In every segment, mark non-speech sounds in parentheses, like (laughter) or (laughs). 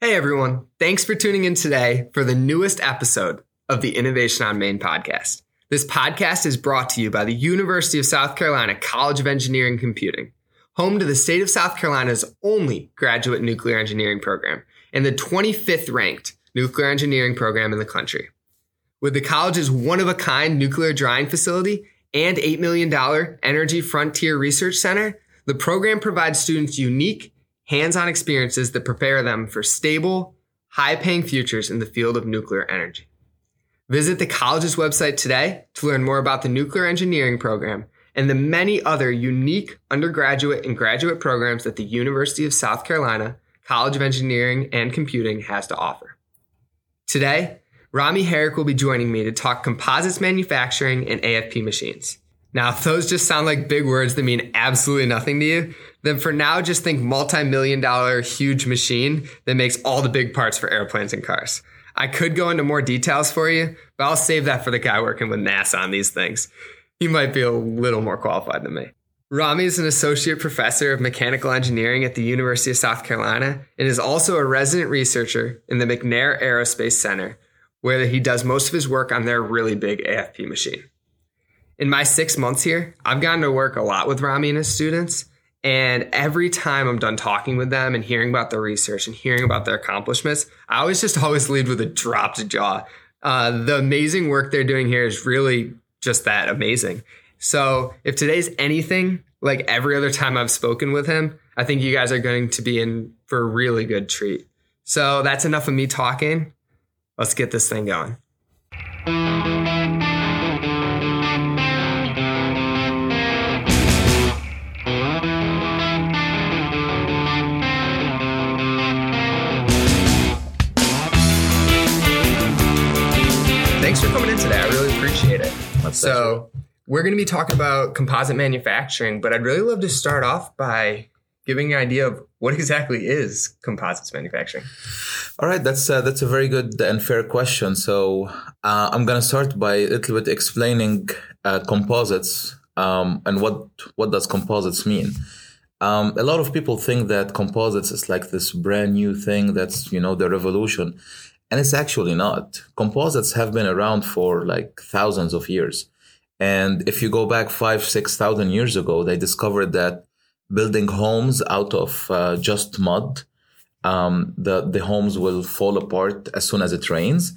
Hey everyone, thanks for tuning in today for the newest episode of the Innovation on Main podcast. This podcast is brought to you by the University of South Carolina College of Engineering and Computing, home to the state of South Carolina's only graduate nuclear engineering program and the 25th ranked nuclear engineering program in the country. With the college's one of a kind nuclear drying facility and $8 million Energy Frontier Research Center, the program provides students unique hands on experiences that prepare them for stable, high paying futures in the field of nuclear energy. Visit the college's website today to learn more about the nuclear engineering program and the many other unique undergraduate and graduate programs that the University of South Carolina College of Engineering and Computing has to offer. Today, Ramy Harik will be joining me to talk composites manufacturing and AFP machines. Now, if those just sound like big words that mean absolutely nothing to you, then for now, just think multi million dollar huge machine that makes all the big parts for airplanes and cars. I could go into more details for you, but I'll save that for the guy working with NASA on these things. He might be a little more qualified than me. Ramy is an associate professor of mechanical engineering at the University of South Carolina and is also a resident researcher in the McNair Aerospace Center, where he does most of his work on their really big AFP machine. In my six months here, I've gotten to work a lot with Ramy and his students, and every time I'm done talking with them and hearing about their research and hearing about their accomplishments, I always just (laughs) always lead with a dropped jaw. Uh, the amazing work they're doing here is really just that amazing. So if today's anything like every other time I've spoken with him, I think you guys are going to be in for a really good treat. So that's enough of me talking. Let's get this thing going. Appreciate it. so, we're going to be talking about composite manufacturing, but I'd really love to start off by giving an idea of what exactly is composites manufacturing. All right, that's uh, that's a very good and fair question. So uh, I'm going to start by a little bit explaining uh, composites um, and what what does composites mean. Um, a lot of people think that composites is like this brand new thing that's you know the revolution, and it's actually not. Composites have been around for like thousands of years. And if you go back five, 6,000 years ago, they discovered that building homes out of uh, just mud, um, the, the homes will fall apart as soon as it rains.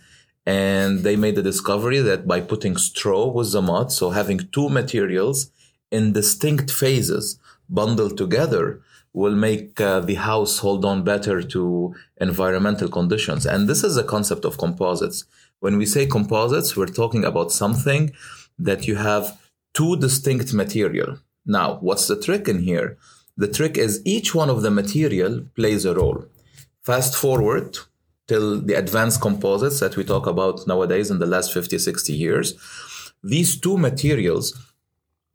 And they made the discovery that by putting straw with the mud, so having two materials in distinct phases bundled together, will make uh, the house hold on better to environmental conditions. And this is a concept of composites. When we say composites, we're talking about something that you have two distinct material. Now, what's the trick in here? The trick is each one of the material plays a role. Fast forward till the advanced composites that we talk about nowadays in the last 50, 60 years. These two materials,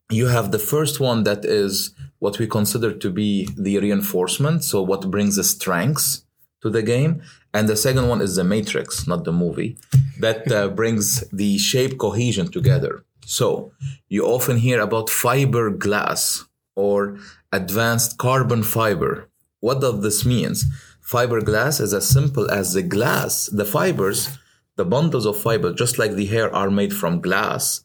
you have the first one that is what we consider to be the reinforcement. So what brings the strengths to the game. And the second one is the matrix, not the movie, that uh, (laughs) brings the shape cohesion together. So you often hear about fiberglass or advanced carbon fiber. What does this mean? Fiberglass is as simple as the glass, the fibers, the bundles of fiber, just like the hair, are made from glass,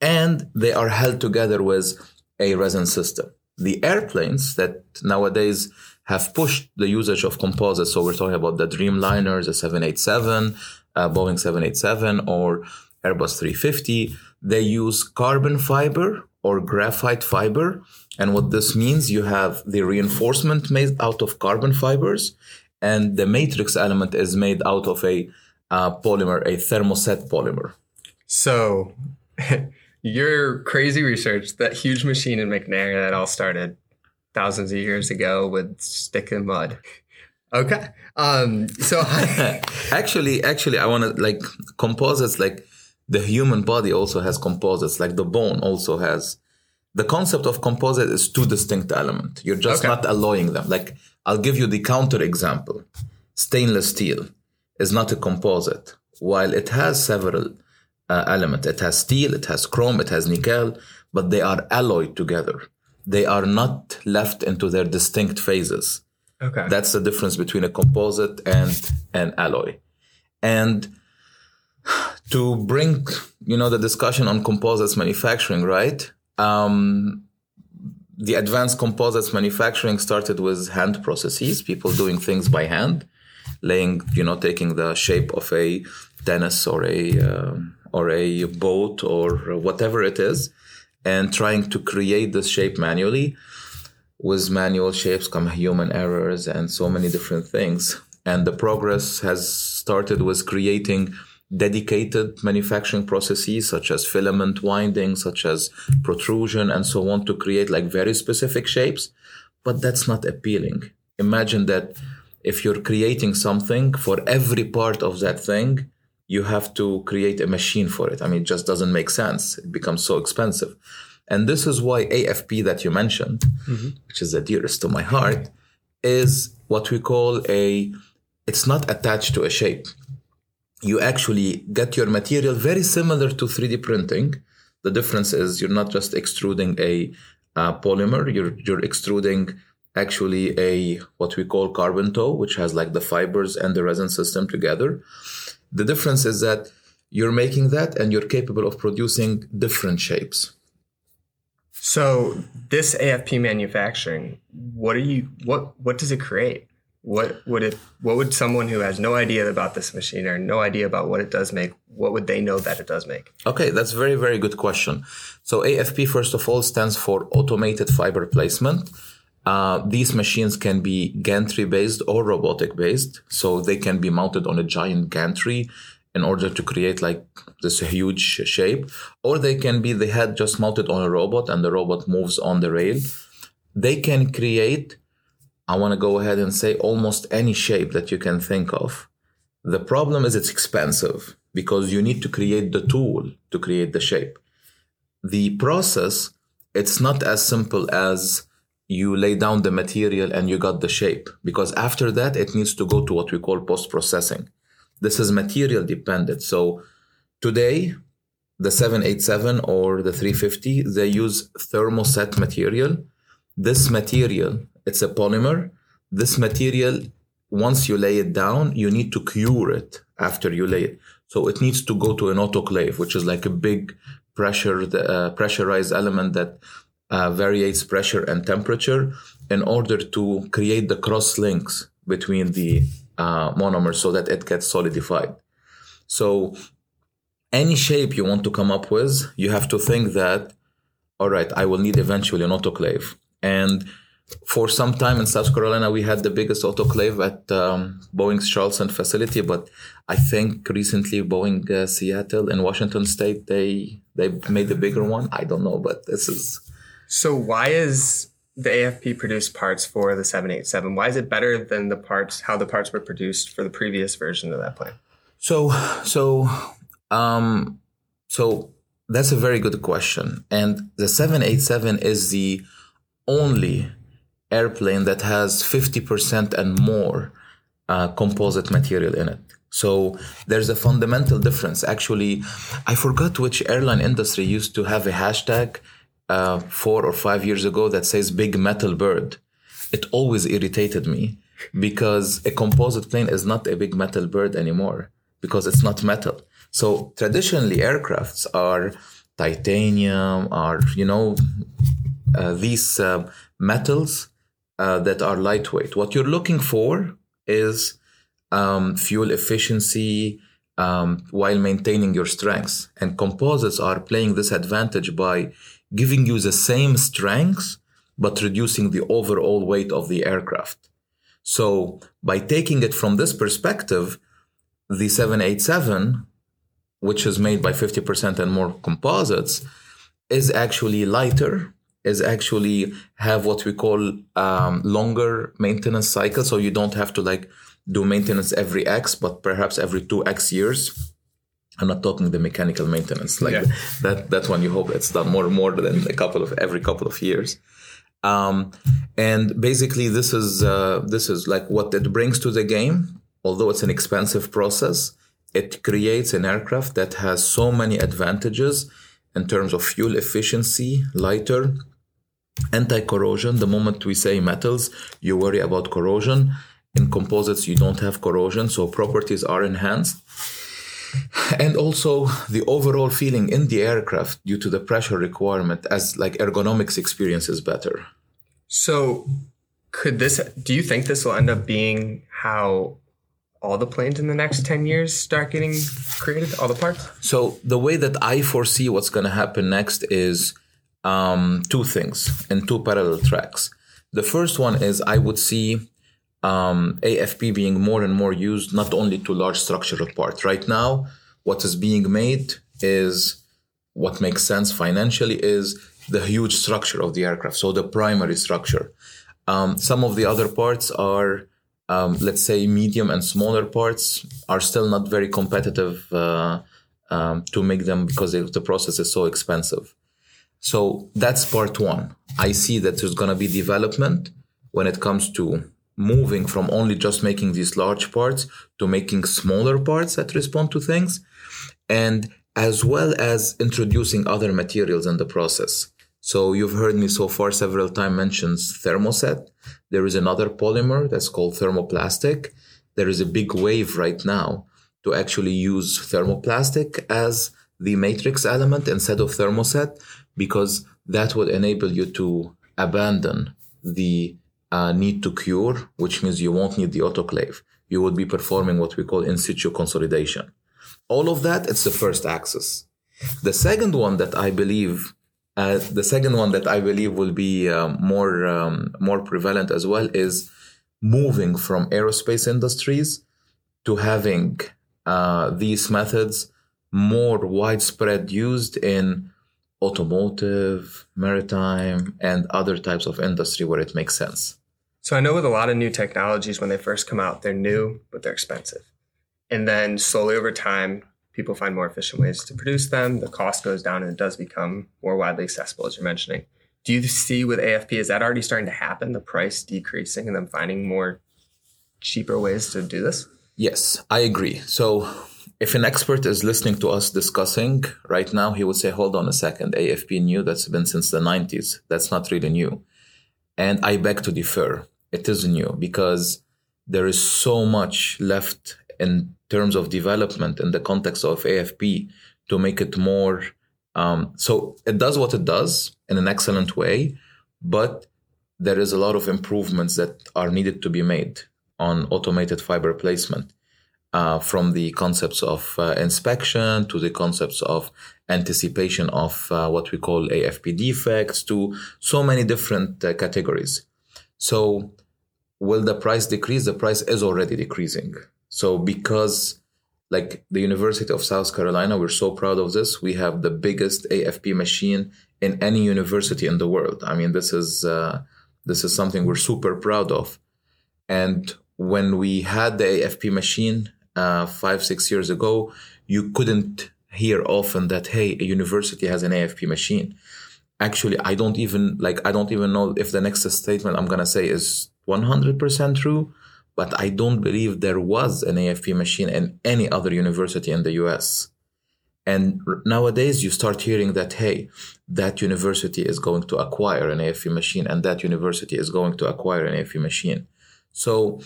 and they are held together with a resin system the airplanes that nowadays have pushed the usage of composites. So we're talking about the Dreamliners, the 787, uh, Boeing 787, or Airbus 350. They use carbon fiber or graphite fiber. And what this means, you have the reinforcement made out of carbon fibers, and the matrix element is made out of a uh, polymer, a thermoset polymer. So (laughs) your crazy research, that huge machine in McNair that all started thousands of years ago with stick and mud. Okay. Um, so (laughs) actually, actually, I want to like composites, like the human body also has composites, like the bone also has. The concept of composite is two distinct elements. You're just okay. not alloying them. Like I'll give you the counter example. Stainless steel is not a composite, while it has several uh, element. It has steel, it has chrome, it has nickel, but they are alloyed together. They are not left into their distinct phases. Okay. That's the difference between a composite and an alloy. And to bring, you know, the discussion on composites manufacturing, right? Um, the advanced composites manufacturing started with hand processes, people doing things by hand, laying, you know, taking the shape of a tennis or a uh, or a boat or whatever it is, and trying to create this shape manually. With manual shapes come human errors and so many different things. And the progress has started with creating dedicated manufacturing processes such as filament winding, such as pultrusion and so on to create like very specific shapes. But that's not appealing. Imagine that if you're creating something for every part of that thing, you have to create a machine for it. I mean, it just doesn't make sense. It becomes so expensive. And this is why AFP that you mentioned, mm-hmm. which is the dearest to my heart, is what we call a, it's not attached to a shape. You actually get your material very similar to 3D printing. The difference is you're not just extruding a, a polymer, you're, you're extruding actually a, what we call carbon tow, which has like the fibers and the resin system together. The difference is that you're making that and you're capable of producing different shapes. So this AFP manufacturing, what are you what what does it create? What would it what would someone who has no idea about this machine or no idea about what it does make, what would they know that it does make? Okay, that's a very, very good question. So AFP first of all stands for automated fiber placement. Uh, these machines can be gantry based or robotic based. So they can be mounted on a giant gantry in order to create like this huge shape, or they can be the head just mounted on a robot and the robot moves on the rail. They can create, I want to go ahead and say almost any shape that you can think of. The problem is it's expensive because you need to create the tool to create the shape. The process, it's not as simple as you lay down the material and you got the shape because after that it needs to go to what we call post processing this is material dependent. So today, the 787 or the 350, they use thermoset material. This material, it's a polymer. This material, once you lay it down, you need to cure it after you lay it. So it needs to go to an autoclave, which is like a big pressure, uh, pressurized element that uh, variates pressure and temperature in order to create the cross links between the uh, monomer so that it gets solidified. So any shape you want to come up with, you have to think that, all right, I will need eventually an autoclave. And for some time in South Carolina, we had the biggest autoclave at um, Boeing's Charleston facility, but I think recently Boeing uh, Seattle in Washington State they they made a bigger one. I don't know, but this is. So why is the AFP produced parts for the 787. Why is it better than the parts how the parts were produced for the previous version of that plane? So so um so that's a very good question. And the 787 is the only airplane that has 50% and more uh, composite material in it. So there's a fundamental difference. Actually, I forgot which airline industry used to have a hashtag uh, four or five years ago that says big metal bird. It always irritated me because a composite plane is not a big metal bird anymore because it's not metal. So traditionally aircrafts are titanium, are, you know, uh, these uh, metals uh, that are lightweight. What you're looking for is um, fuel efficiency um, while maintaining your strengths. And composites are playing this advantage by giving you the same strength, but reducing the overall weight of the aircraft. So by taking it from this perspective, the 787, which is made by 50% and more composites, is actually lighter, is actually have what we call um, longer maintenance cycle. So you don't have to like do maintenance every X, but perhaps every two X years. I'm not talking the mechanical maintenance like yeah. that. That one you hope it's done more more than a couple of every couple of years. Um, and basically, this is uh, this is like what it brings to the game. Although it's an expensive process, it creates an aircraft that has so many advantages in terms of fuel efficiency, lighter, anti-corrosion. The moment we say metals, you worry about corrosion. In composites, you don't have corrosion, so properties are enhanced. (laughs) And also the overall feeling in the aircraft due to the pressure requirement as like ergonomics experience is better. So could this do you think this will end up being how all the planes in the next 10 years start getting created all the parts so the way that i foresee what's going to happen next is um, two things in two parallel tracks the first one is i would see um, afp being more and more used not only to large structural parts right now what is being made is what makes sense financially is the huge structure of the aircraft so the primary structure um, some of the other parts are, um, let's say, medium and smaller parts are still not very competitive uh, um, to make them because the process is so expensive. So that's part one. I see that there's going to be development when it comes to moving from only just making these large parts to making smaller parts that respond to things, and as well as introducing other materials in the process. So you've heard me so far several times mentions thermoset. There is another polymer that's called thermoplastic. There is a big wave right now to actually use thermoplastic as the matrix element instead of thermoset because that would enable you to abandon the uh, need to cure, which means you won't need the autoclave. You would be performing what we call in situ consolidation. All of that, it's the first axis. The second one that I believe uh, the second one that I believe will be um, more um, more prevalent as well is moving from aerospace industries to having uh, these methods more widespread used in automotive, maritime, and other types of industry where it makes sense. So I know with a lot of new technologies, when they first come out, they're new, but they're expensive. And then slowly over time, people find more efficient ways to produce them. The cost goes down and it does become more widely accessible, as you're mentioning. Do you see with AFP, is that already starting to happen, the price decreasing and them finding more cheaper ways to do this? Yes, I agree. So if an expert is listening to us discussing right now, he would say, hold on a second, AFP new, that's been since the 90s. That's not really new. And I beg to differ. It is new because there is so much left in terms of development in the context of AFP to make it more. Um, so it does what it does in an excellent way, but there is a lot of improvements that are needed to be made on automated fiber placement. Uh, from the concepts of uh, inspection to the concepts of anticipation of uh, what we call AFP defects to so many different uh, categories. So, will the price decrease? The price is already decreasing. So because like the University of South Carolina, we're so proud of this. We have the biggest AFP machine in any university in the world. I mean, this is uh, this is something we're super proud of. And when we had the AFP machine uh, five six years ago, you couldn't hear often that hey, a university has an AFP machine. Actually, I don't even like I don't even know if the next statement I'm gonna say is 100% true but I don't believe there was an AFP machine in any other university in the US. And nowadays you start hearing that, hey, that university is going to acquire an AFP machine and that university is going to acquire an AFP machine. So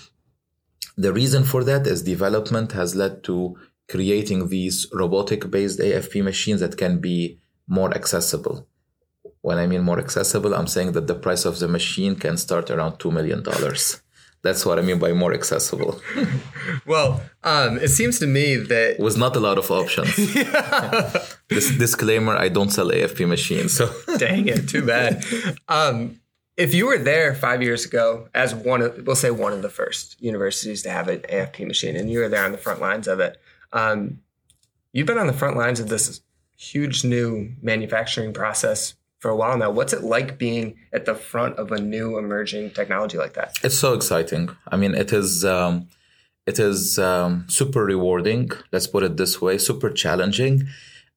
the reason for that is development has led to creating these robotic based AFP machines that can be more accessible. When I mean more accessible, I'm saying that the price of the machine can start around $2 million. That's what I mean by more accessible. (laughs) well, um, it seems to me that was not a lot of options. (laughs) this disclaimer: I don't sell AFP machines. So (laughs) dang it, too bad. Um, if you were there five years ago as one of, we'll say one of the first universities to have an AFP machine, and you were there on the front lines of it, um, you've been on the front lines of this huge new manufacturing process for a while now. What's it like being at the front of a new emerging technology like that? It's so exciting. I mean, it is um, it is um, super rewarding. Let's put it this way: super challenging,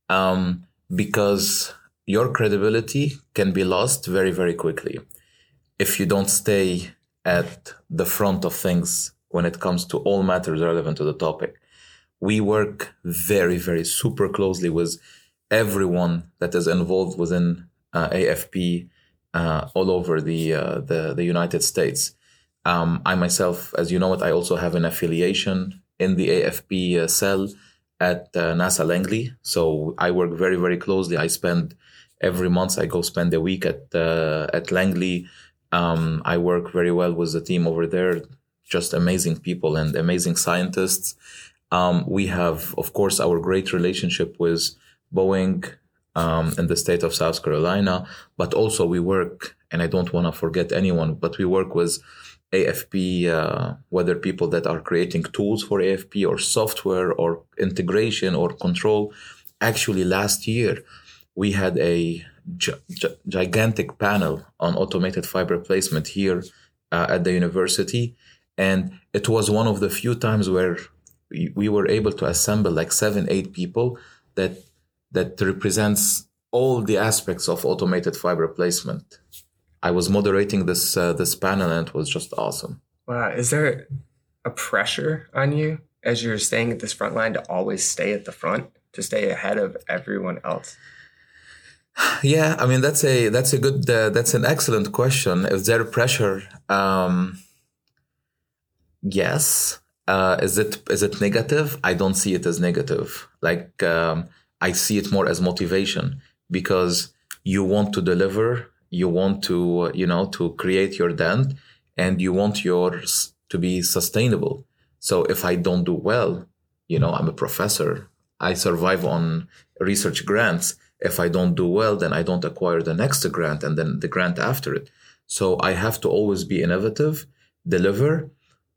um, because your credibility can be lost very very quickly if you don't stay at the front of things when it comes to all matters relevant to the topic. We work very, very super closely with everyone that is involved within AFP uh, all over the, uh, the, the United States. Um, I myself, as you know it, I also have an affiliation in the AFP uh, cell at uh, NASA Langley. So I work very, very closely. I spend every month, I go spend a week at, uh, at Langley. Um, I work very well with the team over there, just amazing people and amazing scientists. Um, we have, of course, our great relationship with Boeing um, in the state of South Carolina, but also we work, and I don't want to forget anyone, but we work with AFP, uh, whether people that are creating tools for AFP or software or integration or control. Actually, last year we had a gi- gi- gigantic panel on automated fiber placement here uh, at the university, and it was one of the few times where we were able to assemble like seven, eight people that that represents all the aspects of automated fiber placement I was moderating this uh, this panel and it was just awesome. Wow, is there a pressure on you as you're staying at this front line to always stay at the front to stay ahead of everyone else? Yeah, I mean that's a that's a good uh, that's an excellent question. Is there pressure? Um, yes. Uh, is it is it negative? I don't see it as negative. Like um, I see it more as motivation because you want to deliver you want to uh, you know to create your dent and you want yours to be sustainable. So if i don't do well you know i'm a professor. I survive on research grants. If i don't do well then i don't acquire the next grant and then the grant after it. So i have to always be innovative deliver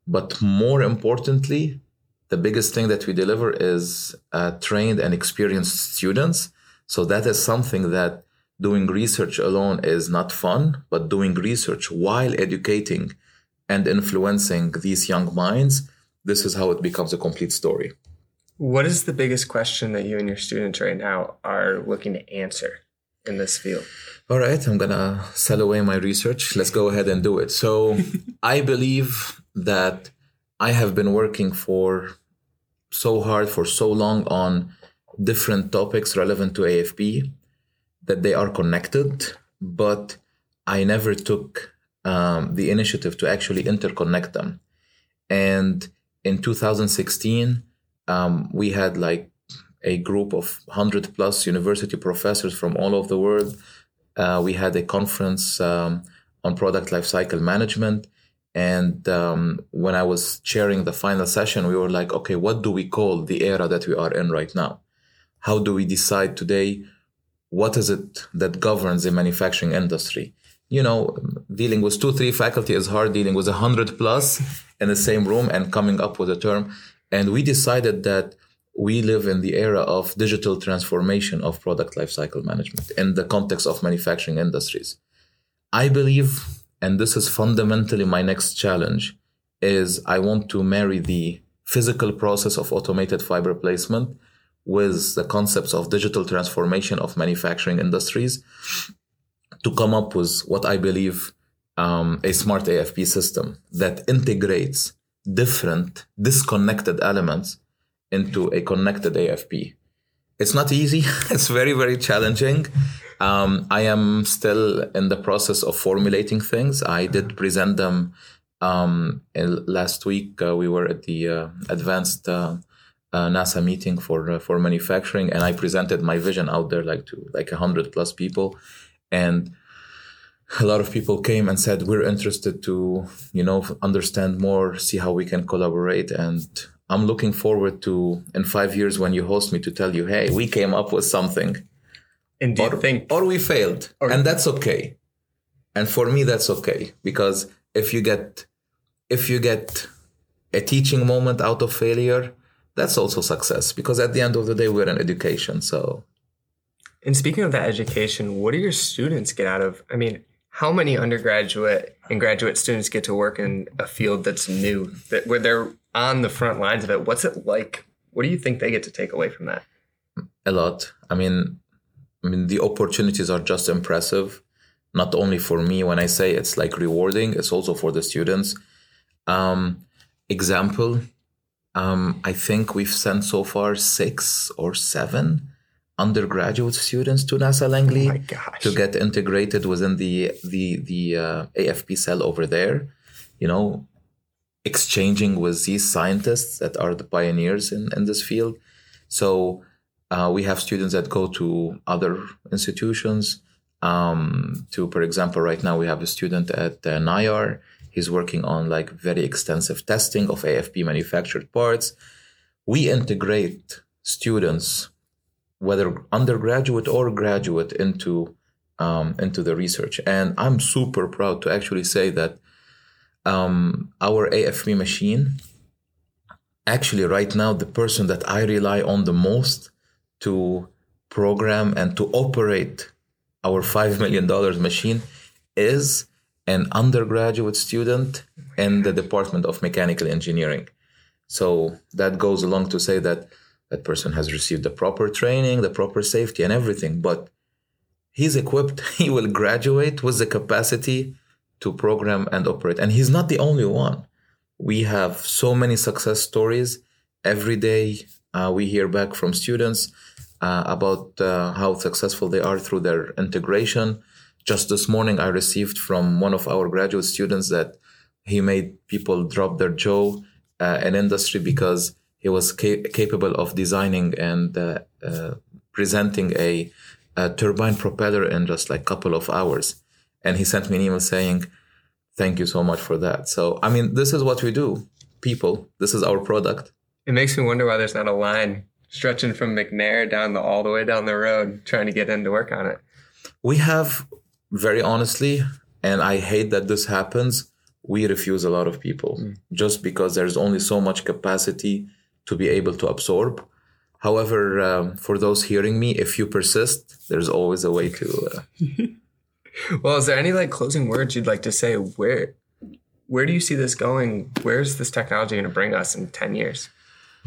but more importantly the biggest thing that we deliver is uh, trained and experienced students so that is something that doing research alone is not fun, but doing research while educating and influencing these young minds, this is how it becomes a complete story. What is the biggest question that you and your students right now are looking to answer in this field? All right, I'm going to sell away my research. Let's go ahead and do it. So, (laughs) I believe that I have been working for so hard for so long on different topics relevant to AFP that they are connected, but I never took um, the initiative to actually interconnect them. And in 2016, um, we had like a group of 100 plus university professors from all over the world. Uh, we had a conference um, on product lifecycle management. And um, when I was chairing the final session, we were like, okay, what do we call the era that we are in right now? How do we decide today what is it that governs the manufacturing industry? You know, dealing with two, three faculty is hard. Dealing with a hundred plus in the same room and coming up with a term. And we decided that we live in the era of digital transformation of product lifecycle management in the context of manufacturing industries. I believe, and this is fundamentally my next challenge, is I want to marry the physical process of automated fiber placement with the concepts of digital transformation of manufacturing industries to come up with what I believe um, a smart AFP system that integrates different disconnected elements into a connected AFP. It's not easy. (laughs) it's very, very challenging. Um, I am still in the process of formulating things. I did present them um, last week. Uh, we were at the uh, advanced uh, uh, NASA meeting for uh, for manufacturing, and I presented my vision out there like to like hundred plus people, and a lot of people came and said we're interested to you know understand more, see how we can collaborate, and I'm looking forward to in five years when you host me to tell you, hey, we came up with something, and do or, you think, or we failed, or, and that's okay, and for me that's okay because if you get if you get a teaching moment out of failure that's also success because at the end of the day we're in education so. And speaking of that education what do your students get out of i mean how many undergraduate and graduate students get to work in a field that's new that where they're on the front lines of it? What's it like? What do you think they get to take away from that? A lot. I mean i mean the opportunities are just impressive not only for me when i say it's like rewarding it's also for the students um, example um, I think we've sent so far six or seven undergraduate students to NASA Langley Oh to get integrated within the the the uh, AFP cell over there. You know, exchanging with these scientists that are the pioneers in, in this field. So uh, we have students that go to other institutions. Um, to, for example, right now we have a student at uh, NIAR. He's working on like very extensive testing of AFP manufactured parts. We integrate students, whether undergraduate or graduate, into um, into the research, and I'm super proud to actually say that um, our AFP machine, actually, right now, the person that I rely on the most to program and to operate our $5 million machine is an undergraduate student in the Department of Mechanical Engineering. So that goes along to say that that person has received the proper training, the proper safety, and everything, but he's equipped, (laughs) he will graduate with the capacity to program and operate. And he's not the only one. We have so many success stories. Every day we hear back from students uh, about uh, how successful they are through their integration. Just this morning, I received from one of our graduate students that he made people drop their jaw uh, in industry because he was ca- capable of designing and uh, uh, presenting a, a turbine propeller in just like couple of hours. And he sent me an email saying thank you so much for that. So i mean this is what we do people. This is our product It makes me wonder why there's not a line stretching from McNair down the all the way down the road trying to get in to work on it. we have very honestly and i hate that this happens we refuse a lot of people just because there's only so much capacity to be able to absorb however um, for those hearing me if you persist there's always a way to uh, (laughs) Well, is there any like closing words you'd like to say? Where where do you see this going? Where's this technology going to bring us in 10 years?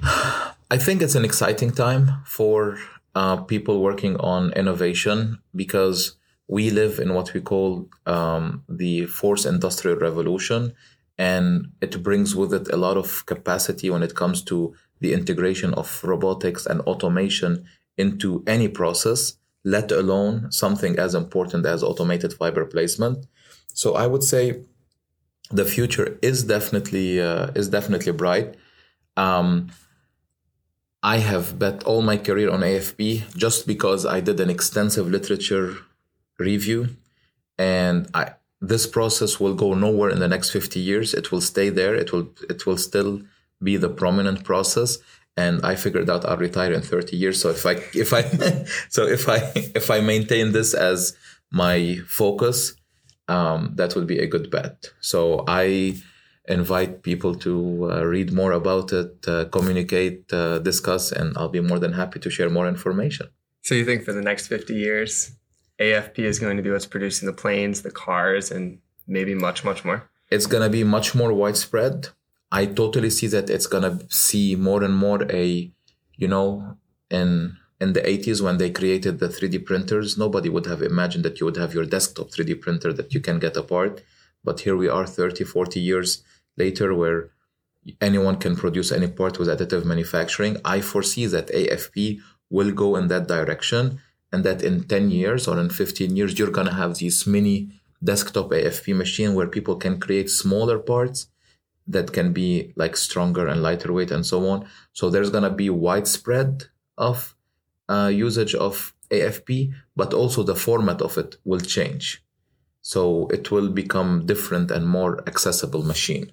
I think it's an exciting time for uh, people working on innovation because we live in what we call um, the fourth industrial revolution, and it brings with it a lot of capacity when it comes to the integration of robotics and automation into any process, let alone something as important as automated fiber placement. So I would say the future is definitely uh, is definitely bright. Um, I have bet all my career on AFP just because I did an extensive literature review, and I this process will go nowhere in the next 50 years. It will stay there. It will it will still be the prominent process. And I figured out I'll retire in 30 years. So if I if I (laughs) so if I if I maintain this as my focus, um, that would be a good bet. So I invite people to uh, read more about it, uh, communicate, uh, discuss, and I'll be more than happy to share more information. So you think for the next 50 years, AFP is going to be what's producing the planes, the cars, and maybe much, much more? It's going to be much more widespread. I totally see that it's going to see more and more a, you know, in in the 80s when they created the 3D printers, nobody would have imagined that you would have your desktop 3D printer that you can get apart. But here we are 30, 40 years later where anyone can produce any part with additive manufacturing. I foresee that AFP will go in that direction and that in 10 years or in 15 years, you're going to have these mini desktop AFP machine where people can create smaller parts that can be like stronger and lighter weight and so on. So there's going to be widespread of uh, usage of AFP, but also the format of it will change. So it will become different and more accessible machine.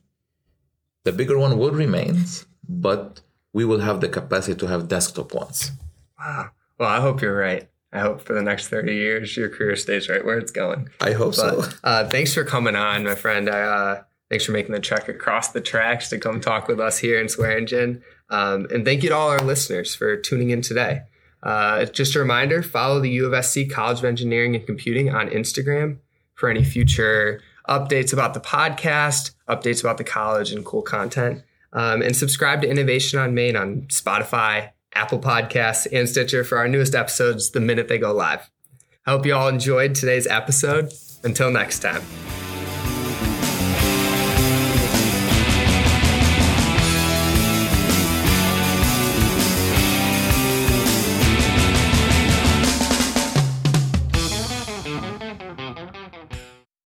The bigger one will remain, but we will have the capacity to have desktop ones. Wow. Well, I hope you're right. I hope for the next 30 years your career stays right where it's going. I hope But so. uh, thanks for coming on, my friend. I, uh, thanks for making the trek across the tracks to come talk with us here in Swearingen. Um, and thank you to all our listeners for tuning in today. Uh, just a reminder follow the U of SC College of Engineering and Computing on Instagram for any future updates about the podcast, updates about the college, and cool content. Um, and subscribe to Innovation on Main on Spotify, Apple Podcasts, and Stitcher for our newest episodes the minute they go live. I hope you all enjoyed today's episode. Until next time.